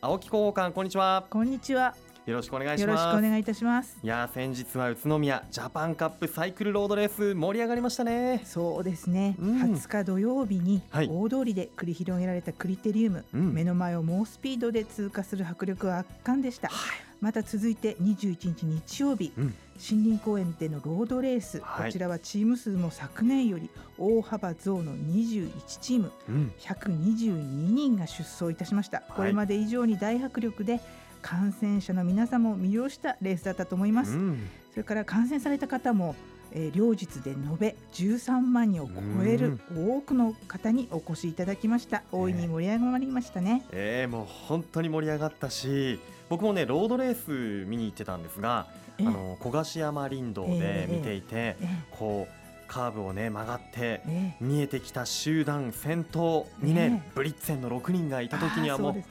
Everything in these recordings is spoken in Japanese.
青木広報官こんにちは。こんにちは。よろしくお願いしよろしますくお願いいたします。いやー先日は宇都宮ジャパンカップサイクルロードレース盛り上がりましたね。そうですね、うん。20日土曜日にはい。大通りで繰り広げられたクリテリウム、うん。目の前を猛スピードで通過する迫力は圧巻でした、また続いて21日日曜日、うん。森林公園でのロードレース、はい。こちらはチーム数も昨年より大幅増の21チーム。うん。122人が出走いたしました、これまで以上に大迫力で感染者の皆様を魅了したレースだったと思います、うん。それから感染された方も、えー両日で延べ13万人を超える多くの方にお越しいただきました。大いに盛り上がりましたね、えー、もう本当に盛り上がったし僕もねロードレース見に行ってたんですがええ。あの小菓山林道で見ていて、えこうカーブをね曲がって見えてきた集団先頭にね、ねブリッツェンの6人がいた時にはもう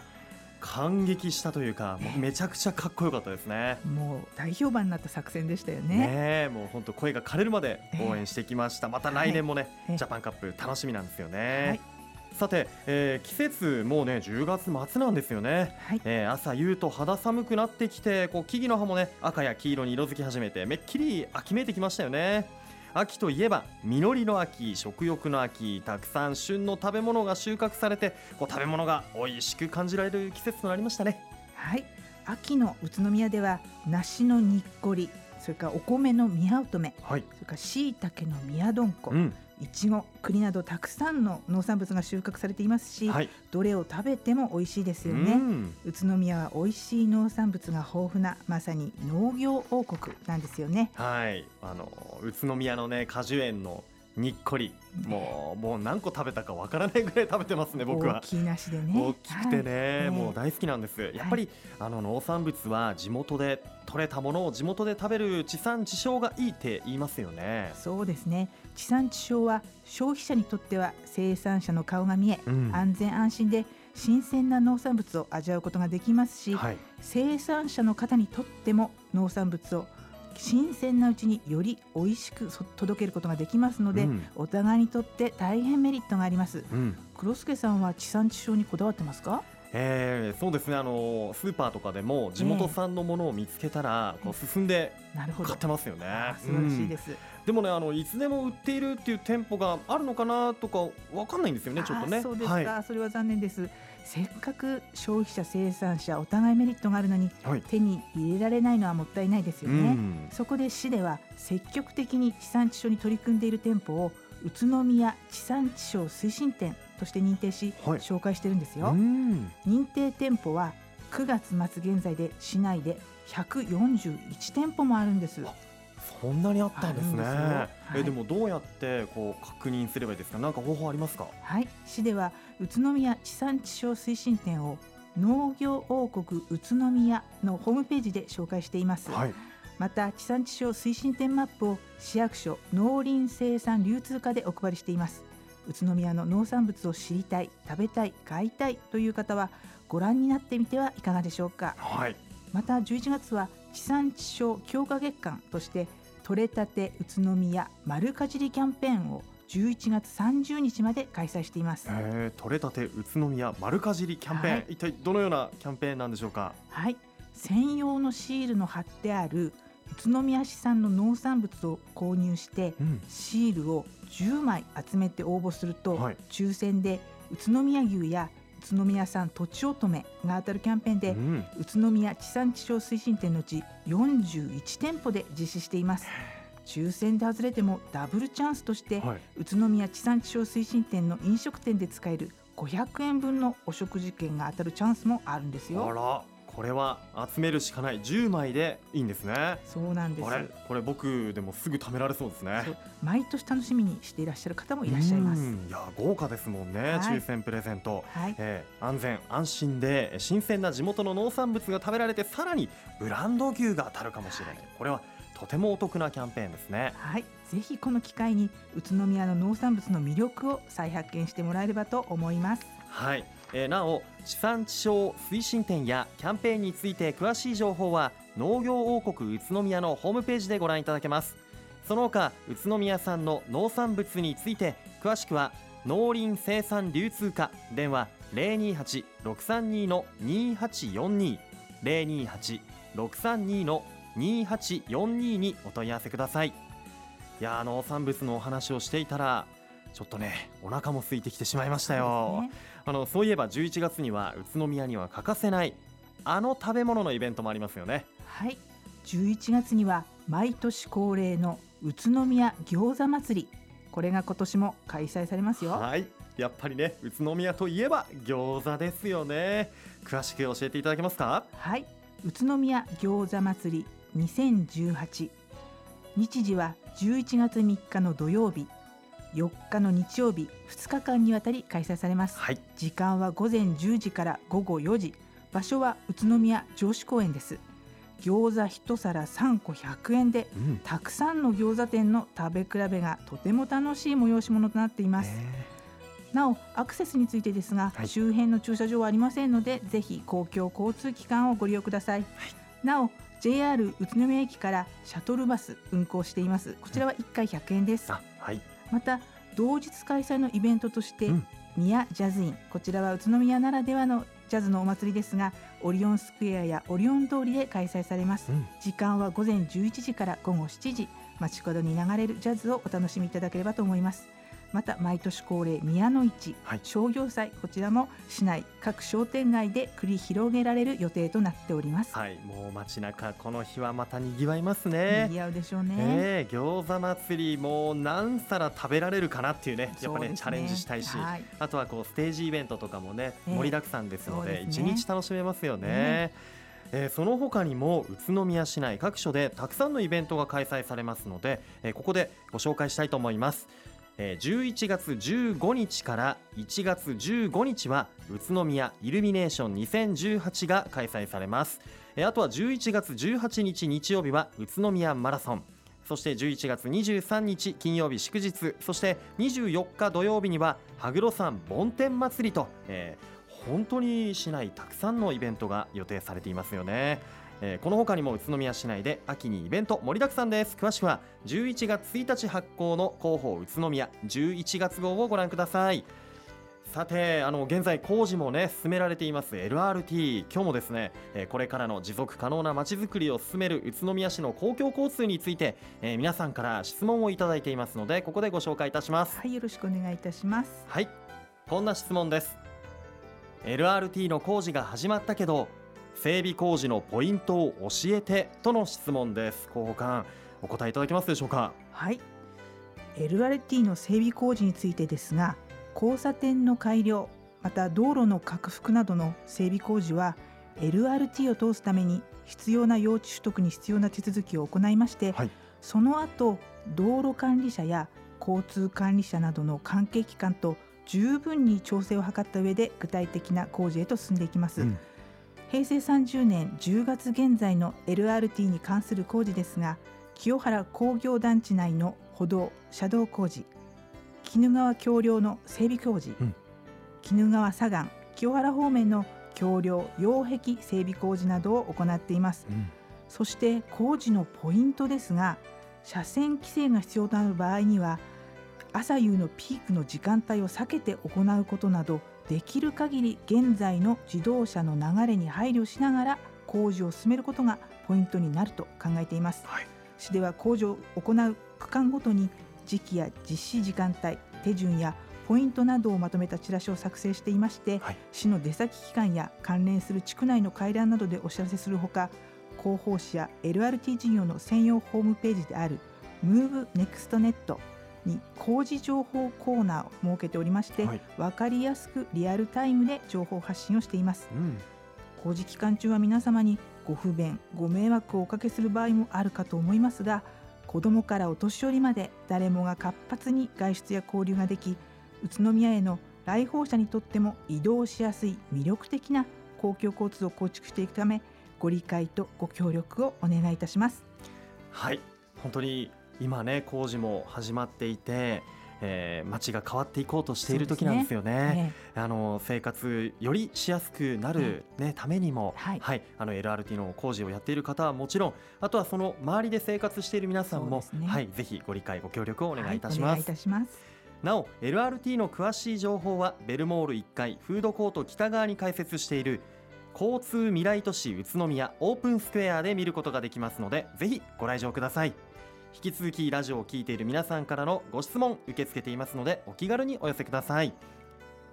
感激したというか、もうめちゃくちゃかっこよかったですね。もう大評判になった作戦でしたよね。ねえもう本当声が枯れるまで応援してきました、また来年もね、ええ。ジャパンカップ楽しみなんですよね、はいさて、えー季節もうね10月末なんですよね、はい。えー朝夕と肌寒くなってきてこう木々の葉もね赤や黄色に色づき始めてめっきり秋めいてきましたよね。秋といえば実りの秋食欲の秋たくさん旬の食べ物が収穫されてこう食べ物が美味しく感じられる季節となりましたね。はい。秋の宇都宮では梨のにっこりそれからお米の宮乙女はい、それからしいたけの宮どんこ、うんいちご栗などたくさんの農産物が収穫されていますし、はい。どれを食べても美味しいですよね、うん。宇都宮は美味しい農産物が豊富なまさに農業王国なんですよね。はい、あの宇都宮のね果樹園のにっこり、もうもう何個食べたかわからないぐらい食べてますね僕は。大。きい梨でね。大きくてね、はい。もう大好きなんです。やっぱり、あの農産物は地元で採れたものを地元で食べる地産地消がいいって言いますよね。そうですね地産地消は消費者にとっては生産者の顔が見え、うん。安全安心で新鮮な農産物を味わうことができますし、はい、生産者の方にとっても農産物を新鮮なうちにより美味しくそ届けることができますので、うん。お互いにとって大変メリットがあります。うん、黒助さんは地産地消にこだわってますか？えー、そうですね。あのスーパーとかでも地元産のものを見つけたら、こう進んで買ってますよね。素晴らしいです、でもねあのいつでも売っているっていう店舗があるのかなとかわかんないんですよねちょっとね。そうですか、はい。それは残念です。せっかく消費者生産者お互いメリットがあるのにはい。手に入れられないのはもったいないですよね、うん。そこで市では積極的に地産地消に取り組んでいる店舗を宇都宮地産地消推進店として認定し、はい。紹介してるんですよ、うん。認定店舗は9月末現在で市内で141店舗もあるんです。そんなにあったんですね。すよ。はい。えでもどうやってこう確認すればいいですか？なんか方法ありますか？はい。市では宇都宮地産地消推進店を農業王国宇都宮のホームページで紹介しています、はいまた地産地消推進店マップを市役所農林生産流通課でお配りしています。宇都宮の農産物を知りたい食べたい買いたいという方はご覧になってみてはいかがでしょうか。はい。また11月は地産地消強化月間として取れたて宇都宮丸かじりキャンペーンを11月30日まで開催しています。えー、取れたて宇都宮丸かじりキャンペーン、はい。一体どのようなキャンペーンなんでしょうか？はい。専用のシールの貼ってある宇都宮市産の農産物を購入してうん。シールを10枚集めて応募すると、はい。抽選で宇都宮牛や宇都宮産とちおとめが当たるキャンペーンで、うん。宇都宮地産地消推進店のうち41店舗で実施しています。抽選で外れてもダブルチャンスとして、はい。宇都宮地産地消推進店の飲食店で使える500円分のお食事券が当たるチャンスもあるんですあよらこれは集めるしかない。10枚でいいんですね。そうなんです。これ？これ僕でもすぐ貯められそうですね。毎年楽しみにしていらっしゃる方もいらっしゃいます。うん。いや豪華ですもんね、はい。抽選プレゼント。はい。えー安全安心で新鮮な地元の農産物が食べられてさらにブランド牛が当たるかもしれない。これはとてもお得なキャンペーンですね。はい、ぜひこの機会に宇都宮の農産物の魅力を再発見してもらえればと思います。はい、えなお地産地消推進店やキャンペーンについて詳しい情報は農業王国宇都宮のホームページでご覧いただけます。その他宇都宮産の農産物について詳しくは農林生産流通課電話028-632の2842 028-632の2842にお問い合わせください。いや農産物のお話をしていたらちょっとねお腹も空いてきてしまいましたよ、ね、あのそういえば11月には宇都宮には欠かせないあの食べ物のイベントもありますよね。はい。11月には毎年恒例の宇都宮餃子祭り。これが今年も開催されますよ。はい。やっぱりね宇都宮といえば餃子ですよね。詳しく教えていただけますか？はい。宇都宮餃子祭り2018日時は11月3日の土曜日4日の日曜日2日間にわたり開催されます、はい。時間は午前10時から午後4時。場所は宇都宮城址公園です。餃子一皿3個100円でうん。たくさんの餃子店の食べ比べがとても楽しい催し物となっています、なおアクセスについてですが、はい。周辺の駐車場はありませんのでぜひ公共交通機関をご利用ください、なお JR 宇都宮駅からシャトルバス運行しています。こちらは1回100円です。あはいまた同日開催のイベントとして、うん。宮ジャズインこちらは宇都宮ならではのジャズのお祭りですがオリオンスクエアやオリオン通りで開催されます、うん。時間は午前11時から午後7時街角に流れるジャズをお楽しみいただければと思いますまた毎年恒例宮の市、はい。商業祭こちらも市内各商店街で繰り広げられる予定となっております、はい。もう街中この日はまた賑わいますね。賑わうでしょうね、ええ餃子祭りもう何皿食べられるかなっていうねやっぱそうですね。チャレンジしたいし、はい。あとはこうステージイベントとかもねええ。盛りだくさんですので一、ね。日楽しめますよね。ね。えーその他にも宇都宮市内各所でたくさんのイベントが開催されますので、えーここでご紹介したいと思います。えー11月15日から1月15日は宇都宮イルミネーション2018が開催されます。あとは11月18日日曜日は宇都宮マラソン。そして11月23日金曜日祝日そして24日土曜日には羽黒山梵天祭りと、えー本当に市内たくさんのイベントが予定されていますよね、えーこの他にも宇都宮市内で秋にイベント盛りだくさんです。詳しくは11月1日発行の広報宇都宮11月号をご覧ください。さてあの現在工事もね進められています。LRT 今日もですね、えーこれからの持続可能なまちづくりを進める宇都宮市の公共交通について、えー皆さんから質問をいただいていますのでここでご紹介いたします。はいよろしくお願いいたします。はいこんな質問です。LRT の工事が始まったけど整備工事のポイントを教えてとの質問です。広報官お答えいただけますでしょうか？はい。LRT の整備工事についてですが交差点の改良また道路の拡幅などの整備工事は LRT を通すために必要な用地取得に必要な手続きを行いまして、はい。その後道路管理者や交通管理者などの関係機関と十分に調整を図った上で具体的な工事へと進んでいきます、うん平成30年10月現在の LRT に関する工事ですが清原工業団地内の歩道車道工事鬼怒川橋梁の整備工事、うん。鬼怒川左岸清原方面の橋梁擁壁整備工事などを行っています。うん。そして工事のポイントですが車線規制が必要となる場合には朝夕のピークの時間帯を避けて行うことなどできる限り現在の自動車の流れに配慮しながら工事を進めることがポイントになると考えています。はい市では工事を行う区間ごとに時期や実施時間帯手順やポイントなどをまとめたチラシを作成していまして、はい市の出先機関や関連する地区内の会談などでお知らせするほか広報誌や LRT 事業の専用ホームページである MoveNextNet に工事情報コーナーを設けておりまして、はい。分かりやすくリアルタイムで情報発信をしています。うん。工事期間中は皆様にご不便ご迷惑をおかけする場合もあるかと思いますが子どもからお年寄りまで誰もが活発に外出や交流ができ宇都宮への来訪者にとっても移動しやすい魅力的な公共交通を構築していくためご理解とご協力をお願いいたします。はい。本当に今ね工事も始まっていて、えー、街が変わっていこうとしている時なんですよね。えあの生活よりしやすくなる、ねためにも、はいあの LRT の工事をやっている方はもちろんあとはその周りで生活している皆さんも、ねはい、ぜひご理解ご協力をおえ願いいたしはお願いいます。たします。なお LRT の詳しい情報はベルモール1階フードコート北側に開設している交通未来都市宇都宮オープンスクエアで見ることができますのでぜひご来場ください引き続きラジオを聴いている皆さんからのご質問受け付けていますのでお気軽にお寄せください。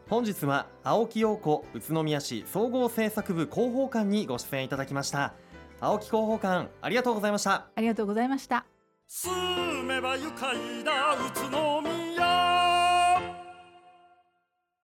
本日は青木陽子宇都宮市総合政策部広報官にご出演いただきました。青木広報官ありがとうございましたありがとうございました住めば愉快な宇都宮